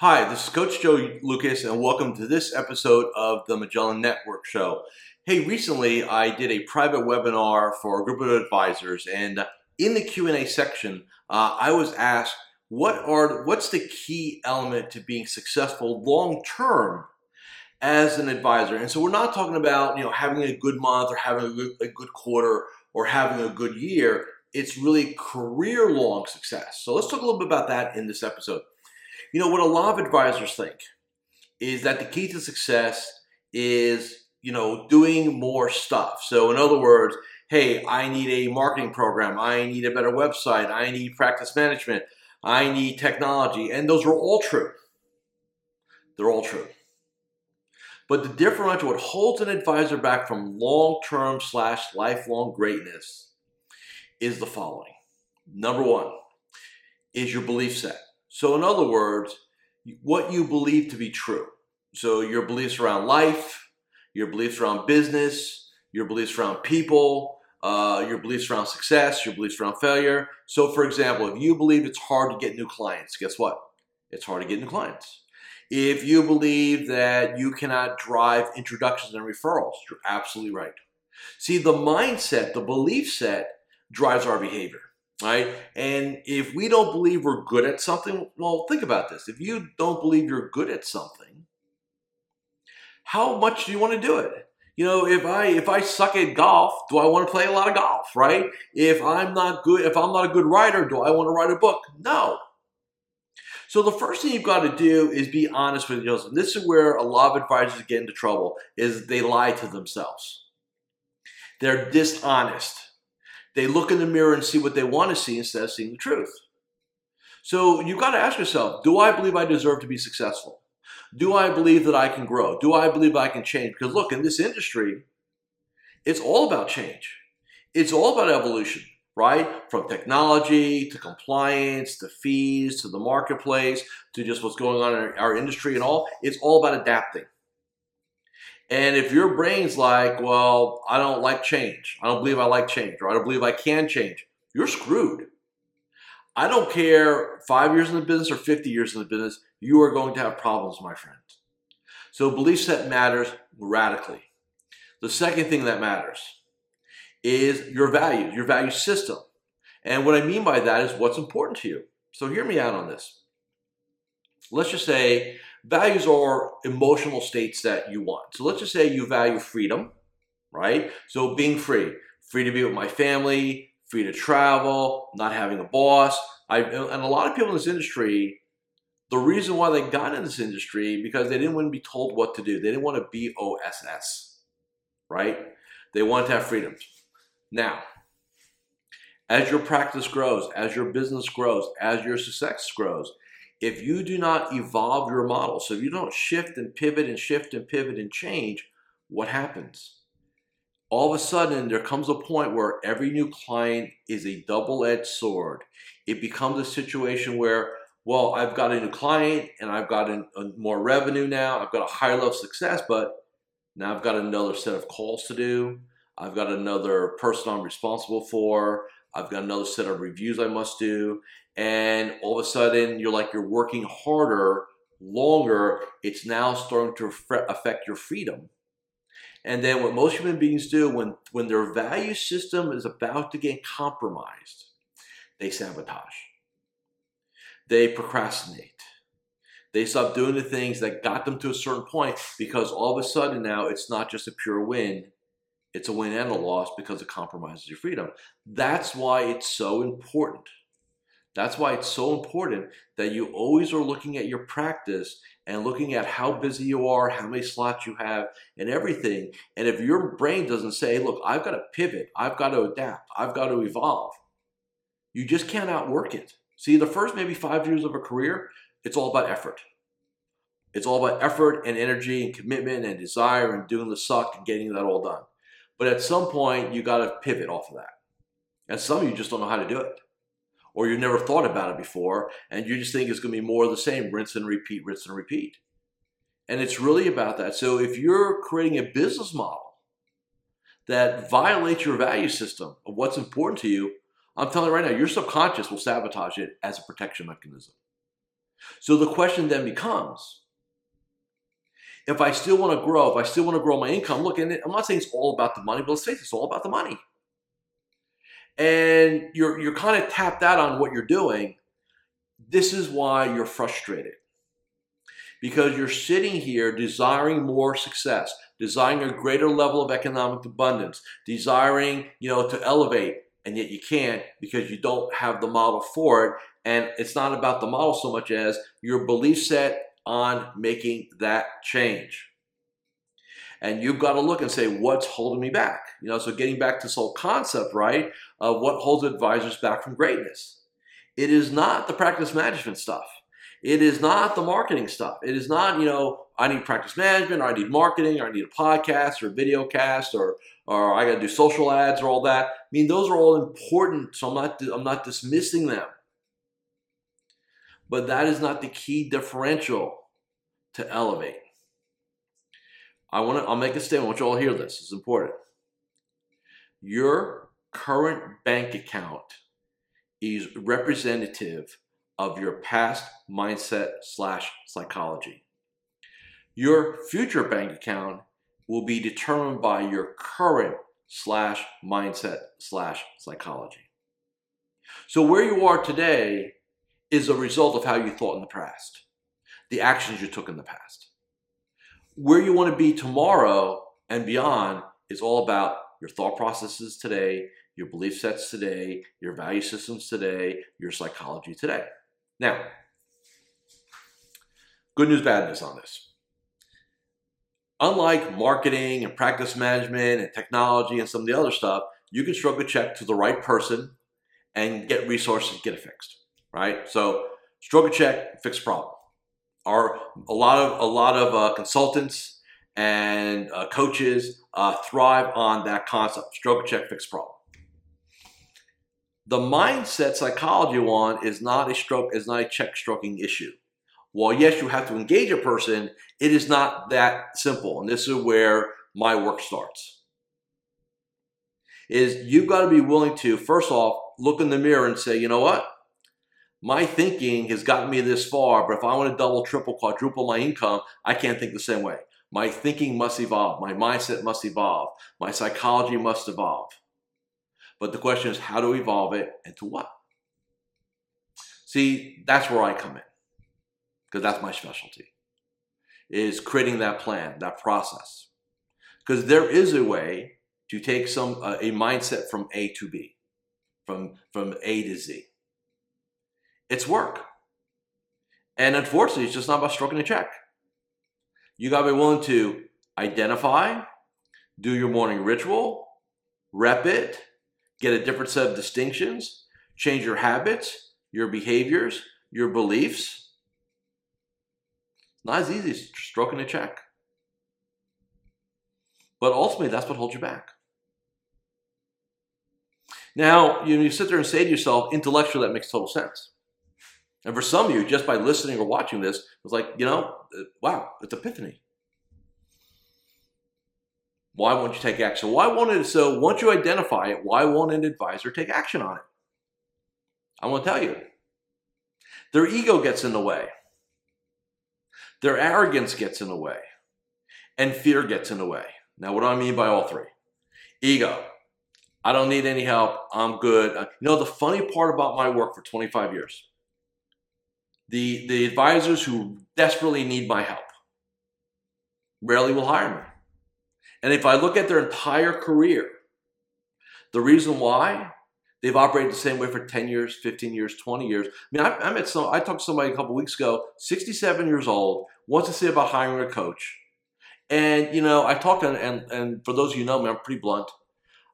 Hi, this is Coach Joe Lukacs, and welcome to this episode of the Magellan Network Show. Hey, recently I did a private webinar for a group of advisors, and in the Q and A section, uh, I was asked, "What are what's the key element to being successful long term as an advisor?" And so we're not talking about you know having a good month or having a good, a good quarter or having a good year. It's really career long success. So let's talk a little bit about that in this episode. You know, what a lot of advisors think is that the key to success is, you know, doing more stuff. So, in other words, hey, I need a marketing program, I need a better website, I need practice management, I need technology. And those are all true. They're all true. But the differential, what holds an advisor back from long term slash lifelong greatness is the following. Number one is your belief set. So, in other words, what you believe to be true. So, your beliefs around life, your beliefs around business, your beliefs around people, uh, your beliefs around success, your beliefs around failure. So, for example, if you believe it's hard to get new clients, guess what? It's hard to get new clients. If you believe that you cannot drive introductions and referrals, you're absolutely right. See, the mindset, the belief set drives our behavior right? And if we don't believe we're good at something, well, think about this. If you don't believe you're good at something, how much do you want to do it? You know, if I if I suck at golf, do I want to play a lot of golf, right? If I'm not good, if I'm not a good writer, do I want to write a book? No. So the first thing you've got to do is be honest with yourself. And This is where a lot of advisors get into trouble is they lie to themselves. They're dishonest they look in the mirror and see what they want to see instead of seeing the truth. So you've got to ask yourself do I believe I deserve to be successful? Do I believe that I can grow? Do I believe I can change? Because look, in this industry, it's all about change, it's all about evolution, right? From technology to compliance to fees to the marketplace to just what's going on in our, industry and all. It's all about adapting. And if your brain's like, well, I don't like change, I don't believe I like change, or I don't believe I can change, you're screwed. I don't care five years in the business or 50 years in the business, you are going to have problems, my friend. So belief set matters radically. The second thing that matters is your values, your value system. And what I mean by that is what's important to you. So hear me out on this. Let's just say values are emotional states that you want. So let's just say you value freedom, right? So being free, free to be with my family, free to travel, not having a boss. I and a lot of people in this industry, the reason why they got in this industry because they didn't want to be told what to do. They didn't want to be OSS, right? They wanted to have freedom. Now, as your practice grows, as your business grows, as your success grows, if you do not evolve your model, so if you don't shift and pivot and shift and pivot and change, what happens? All of a sudden, there comes a point where every new client is a double edged sword. It becomes a situation where, well, I've got a new client and I've got more revenue now, I've got a higher level of success, but now I've got another set of calls to do. I've got another person I'm responsible for. I've got another set of reviews I must do and all of a sudden you're like you're working harder longer. It's now starting to affect your freedom. And then what most human beings do when when their value system is about to get compromised they sabotage. They procrastinate. They stop doing the things that got them to a certain point because all of a sudden now it's not just a pure win it's a win and a loss because it compromises your freedom. That's why it's so important that's why it's so important that you always are looking at your practice and looking at how busy you are, how many slots you have, and everything. And if your brain doesn't say, look, I've got to pivot, I've got to adapt, I've got to evolve, you just can't outwork it. See, the first maybe five years of a career, it's all about effort. It's all about effort and energy and commitment and desire and doing the suck and getting that all done. But at some point, you got to pivot off of that. And some of you just don't know how to do it. Or you never thought about it before, and you just think it's going to be more of the same rinse and repeat, rinse and repeat. And it's really about that. So if you're creating a business model that violates your value system of what's important to you, I'm telling you right now, your subconscious will sabotage it as a protection mechanism. So the question then becomes if I still want to grow, if I still want to grow my income, look, and I'm not saying it's all about the money, but let's face it, it's all about the money. And you're you're kind of tapped out on what you're doing. This is why you're frustrated. Because you're sitting here desiring more success, desiring a greater level of economic abundance, desiring, you know, to elevate, and yet you can't because you don't have the model for it. And it's not about the model so much as your belief set on making that change. And you've got to look and say, what's holding me back? You know, so getting back to this whole concept, right, of what holds advisors back from greatness. It is not the practice management stuff. It is not the marketing stuff. It is not, you know, I need practice management, or I need marketing, or I need a podcast or a video cast, or or I got to do social ads or all that. I mean, those are all important. So I'm not I'm not dismissing them. But that is not the key differential to elevate. I want to I'll make a statement. I want you all hear this. It's important. Your current bank account is representative of your past mindset slash psychology. Your future bank account will be determined by your current slash mindset slash psychology. So where you are today is a result of how you thought in the past, the actions you took in the past. Where you want to be tomorrow and beyond is all about your thought processes today, your belief sets today, your value systems today, your psychology today. Now, good news, bad news on this. Unlike marketing and practice management and technology and some of the other stuff, you can stroke a check to the right person and get resources, get it fixed right? So stroke a check, fix a problem. Are a lot of a lot of uh, consultants and uh, coaches uh, thrive on that concept: stroke check, fix problem. The mindset psychology one is not a stroke, is not a check stroking issue. While yes, you have to engage a person, it is not that simple, and this is where my work starts. Is you've got to be willing to first off look in the mirror and say, you know what? My thinking has gotten me this far, but if I want to double, triple, quadruple my income, I can't think the same way. My thinking must evolve. My mindset must evolve. My psychology must evolve. But the question is, how to evolve it and to what? See, that's where I come in because that's my specialty is creating that plan, that process. Because there is a way to take some uh, a mindset from A to B, from from A to Z it's work. And unfortunately, it's just not about stroking a check. You got to be willing to identify, do your morning ritual, rep it, get a different set of distinctions, change your habits, your behaviors, your beliefs. Not as easy as stroking a check. But ultimately, that's what holds you back. Now, you, you sit there and say to yourself, intellectually, that makes total sense. And for some of you, just by listening or watching this, it's like, you know, uh, wow, it's epiphany. Why won't you take action? Why won't it? So once you identify it, why won't an advisor take action on it? I want to tell you. Their ego gets in the way. Their arrogance gets in the way. And fear gets in the way. Now, what do I mean by all three? Ego. I don't need any help. I'm good. Uh, you know, the funny part about my work for 25 years the, the advisors who desperately need my help rarely will hire me. And if I look at their entire career, the reason why they've operated the same way for 10 years, 15 years, 20 years. I mean, I, I met some, I talked to somebody a couple weeks ago, 67 years old, wants to say about hiring a coach. And, you know, I talked to, and, and for those of you who know me, I'm pretty blunt.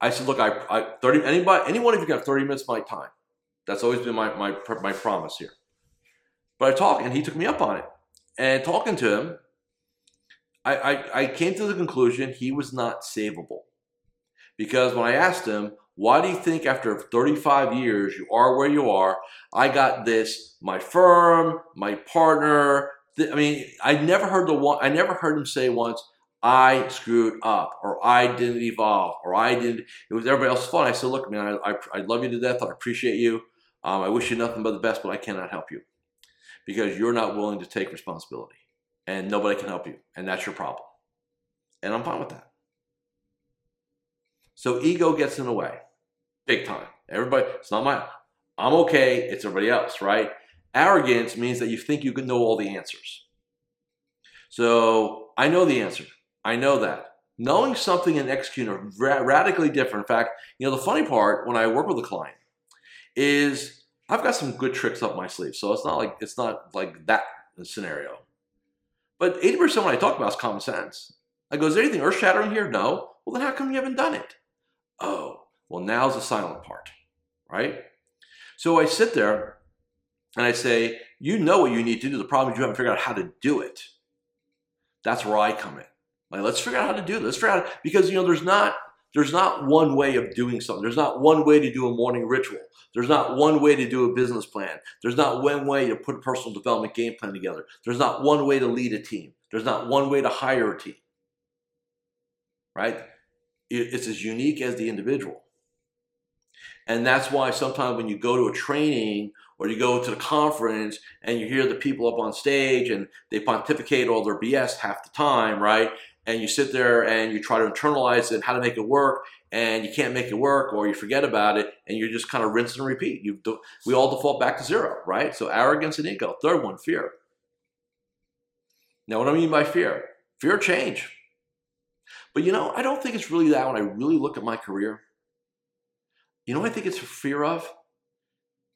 I said, look, I, I 30, anybody, anyone of you got 30 minutes of my time. That's always been my, my, my promise here. But I talked, and he took me up on it. And talking to him, I, I, I came to the conclusion he was not savable. Because when I asked him, why do you think after 35 years you are where you are? I got this, my firm, my partner. Th- I mean, I never heard the one. I never heard him say once, "I screwed up" or "I didn't evolve" or "I didn't." It was everybody else's fault. I said, "Look, man, I, I, I love you to death. I appreciate you. Um, I wish you nothing but the best, but I cannot help you because you're not willing to take responsibility, and nobody can help you, and that's your problem." And I'm fine with that. So ego gets in the way big time. Everybody, it's not my, I'm okay, it's everybody else, right? Arrogance means that you think you can know all the answers. So I know the answer. I know that. Knowing something and executing are ra- radically different. In fact, you know, the funny part when I work with a client is I've got some good tricks up my sleeve. So it's not like it's not like that scenario. But 80% when I talk about is common sense. I go, is there anything earth shattering here? No. Well, then how come you haven't done it? Oh, well, now's the silent part, right? So I sit there and I say, you know what you need to do. The problem is you haven't figured out how to do it. That's where I come in. Like, let's figure out how to do this. Let's figure out because you know there's not there's not one way of doing something. There's not one way to do a morning ritual. There's not one way to do a business plan. There's not one way to put a personal development game plan together. There's not one way to lead a team. There's not one way to hire a team. Right? It's as unique as the individual. And that's why sometimes when you go to a training or you go to the conference and you hear the people up on stage and they pontificate all their BS half the time, right? And you sit there and you try to internalize it, how to make it work, and you can't make it work, or you forget about it, and you just kind of rinse and repeat. You we all default back to zero, right? So arrogance and ego. Third one, fear. Now, what I mean by fear? Fear change. But you know, I don't think it's really that when I really look at my career. You know I think it's a fear of?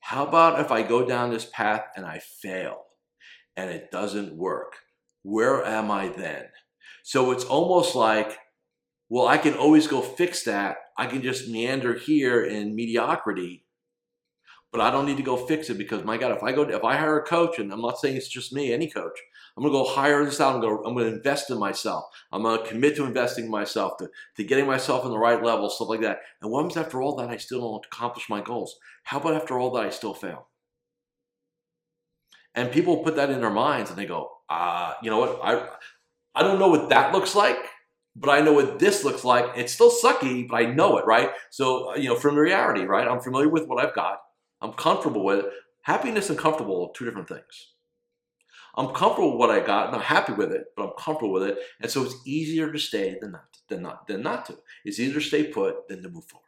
How about if I go down this path and I fail and it doesn't work? Where am I then? So it's almost like, well, I can always go fix that. I can just meander here in mediocrity but I don't need to go fix it because my God, if I go, if I hire a coach, and I'm not saying it's just me, any coach, I'm gonna go hire this out. I'm gonna, I'm gonna invest in myself. I'm gonna commit to investing in myself, to, to getting myself in the right level, stuff like that. And what happens after all that? I still don't accomplish my goals. How about after all that? I still fail. And people put that in their minds, and they go, uh, you know what? I, I don't know what that looks like but I know what this looks like. It's still sucky, but I know it, right? So, uh, you know, familiarity, right? I'm familiar with what I've got. I'm comfortable with it. Happiness and comfortable are two different things. I'm comfortable with what I got, not happy with it, but I'm comfortable with it. And so it's easier to stay than not than not than not to. It's easier to stay put than to move forward.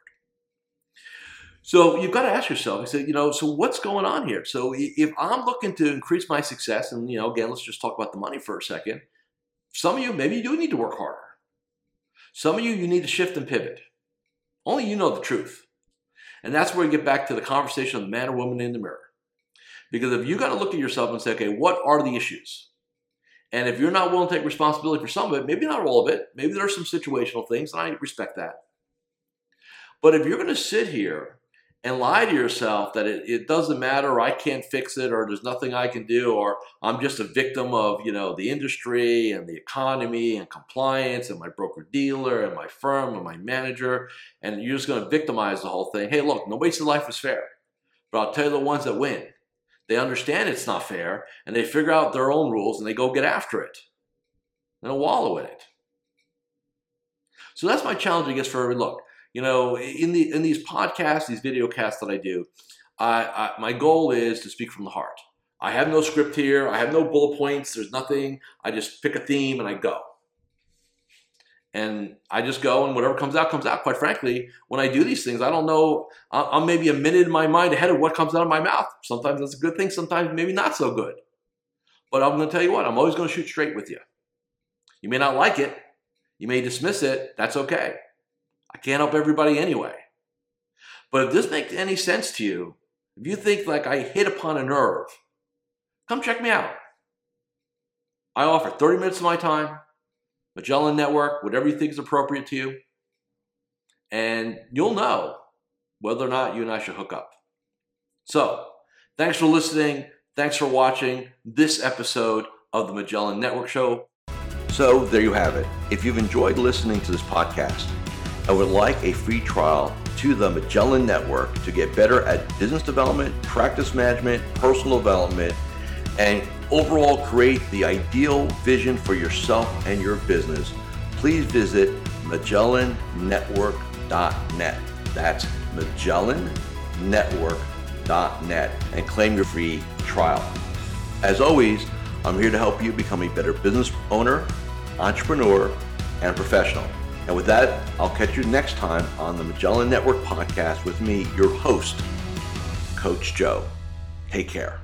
So you've got to ask yourself, I said, you know, so what's going on here? So if I'm looking to increase my success, and you know, again, let's just talk about the money for a second. Some of you, maybe you do need to work harder. Some of you, you need to shift and pivot. Only you know the truth. And that's where we get back to the conversation of the man or woman in the mirror. Because if you got to look at yourself and say, okay, what are the issues? And if you're not willing to take responsibility for some of it, maybe not all of it, maybe there are some situational things, and I respect that. But if you're going to sit here and lie to yourself that it, it doesn't matter, I can't fix it, or there's nothing I can do, or I'm just a victim of you know the industry and the economy and compliance and my broker dealer and my firm and my manager, and you're just going to victimize the whole thing. Hey, look, nobody said life is fair, but I'll tell you the ones that win. They understand it's not fair, and they figure out their own rules and they go get after it. And They'll wallow in it. So that's my challenge, I guess, for every look. You know, in the in these podcasts, these video casts that I do, I, I, my goal is to speak from the heart. I have no script here. I have no bullet points. There's nothing. I just pick a theme and I go. And I just go and whatever comes out, comes out. Quite frankly, when I do these things, I don't know. I'm maybe a minute in my mind ahead of what comes out of my mouth. Sometimes that's a good thing, sometimes maybe not so good. But I'm going to tell you what, I'm always going to shoot straight with you. You may not like it, you may dismiss it. That's okay. I can't help everybody anyway. But if this makes any sense to you, if you think like I hit upon a nerve, come check me out. I offer 30 minutes of my time, Magellan Network, whatever you think is appropriate to you, and you'll know whether or not you and I should hook up. So, thanks for listening. Thanks for watching this episode of the Magellan Network Show. So there you have it. If you've enjoyed listening to this podcast and would like a free trial to the Magellan Network to get better at business development, practice management, personal development, and overall create the ideal vision for yourself and your business, please visit MagellanNetwork.net. That's MagellanNetwork.net and claim your free trial. As always, I'm here to help you become a better business owner, entrepreneur, and professional. And with that, I'll catch you next time on the Magellan Network podcast with me, your host, Coach Joe. Take care.